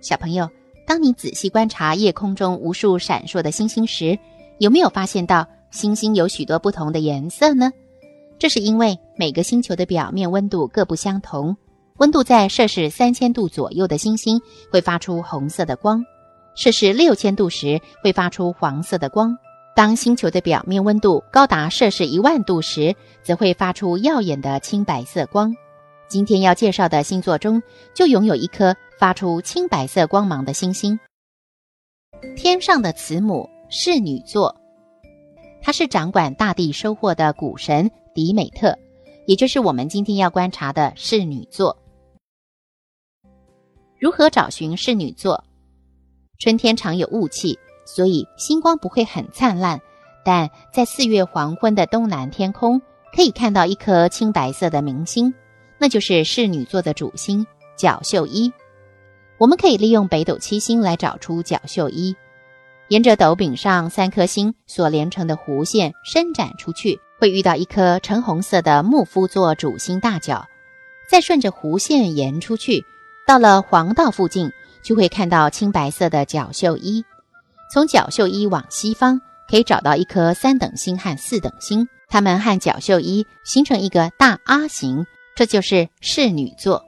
小朋友，当你仔细观察夜空中无数闪烁的星星时，有没有发现到星星有许多不同的颜色呢？这是因为每个星球的表面温度各不相同。温度在摄氏三千度左右的星星会发出红色的光，摄氏六千度时会发出黄色的光。当星球的表面温度高达摄氏一万度时，则会发出耀眼的青白色光。今天要介绍的星座中，就拥有一颗。发出青白色光芒的星星，天上的慈母侍女座，它是掌管大地收获的谷神迪美特，也就是我们今天要观察的侍女座。如何找寻侍女座？春天常有雾气，所以星光不会很灿烂，但在四月黄昏的东南天空，可以看到一颗青白色的明星，那就是侍女座的主星角宿一。我们可以利用北斗七星来找出角宿一，沿着斗柄上三颗星所连成的弧线伸展出去，会遇到一颗橙红色的木夫座主星大角。再顺着弧线延出去，到了黄道附近，就会看到青白色的角宿一。从角宿一往西方，可以找到一颗三等星和四等星，它们和角宿一形成一个大阿形，这就是侍女座。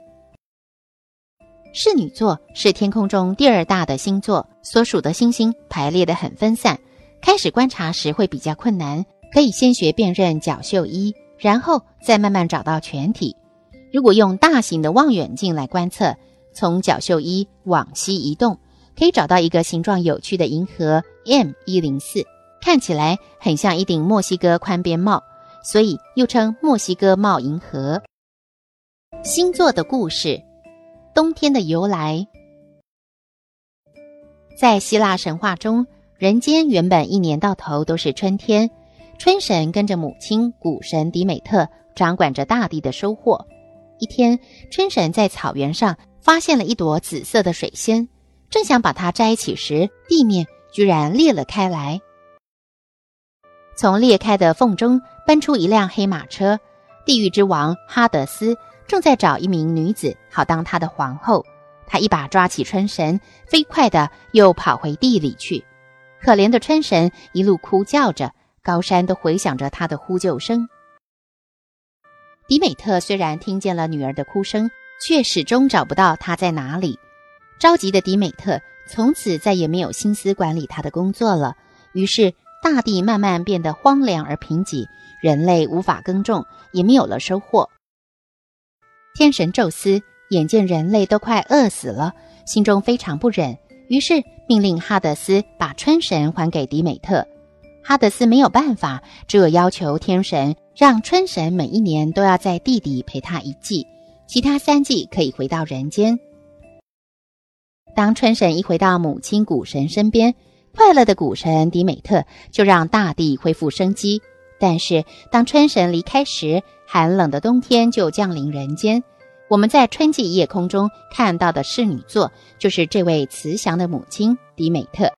侍女座是天空中第二大的星座，所属的星星排列的很分散，开始观察时会比较困难。可以先学辨认角宿一，然后再慢慢找到全体。如果用大型的望远镜来观测，从角宿一往西移动，可以找到一个形状有趣的银河 M 一零四，看起来很像一顶墨西哥宽边帽，所以又称墨西哥帽银河。星座的故事。冬天的由来，在希腊神话中，人间原本一年到头都是春天。春神跟着母亲谷神迪美特，掌管着大地的收获。一天，春神在草原上发现了一朵紫色的水仙，正想把它摘起时，地面居然裂了开来。从裂开的缝中奔出一辆黑马车，地狱之王哈德斯。正在找一名女子，好当他的皇后。他一把抓起春神，飞快的又跑回地里去。可怜的春神一路哭叫着，高山都回响着他的呼救声。迪美特虽然听见了女儿的哭声，却始终找不到她在哪里。着急的迪美特从此再也没有心思管理他的工作了。于是，大地慢慢变得荒凉而贫瘠，人类无法耕种，也没有了收获。天神宙斯眼见人类都快饿死了，心中非常不忍，于是命令哈德斯把春神还给迪美特。哈德斯没有办法，只有要求天神让春神每一年都要在地底陪他一季，其他三季可以回到人间。当春神一回到母亲谷神身边，快乐的谷神迪美特就让大地恢复生机。但是，当春神离开时，寒冷的冬天就降临人间。我们在春季夜空中看到的侍女座，就是这位慈祥的母亲迪美特。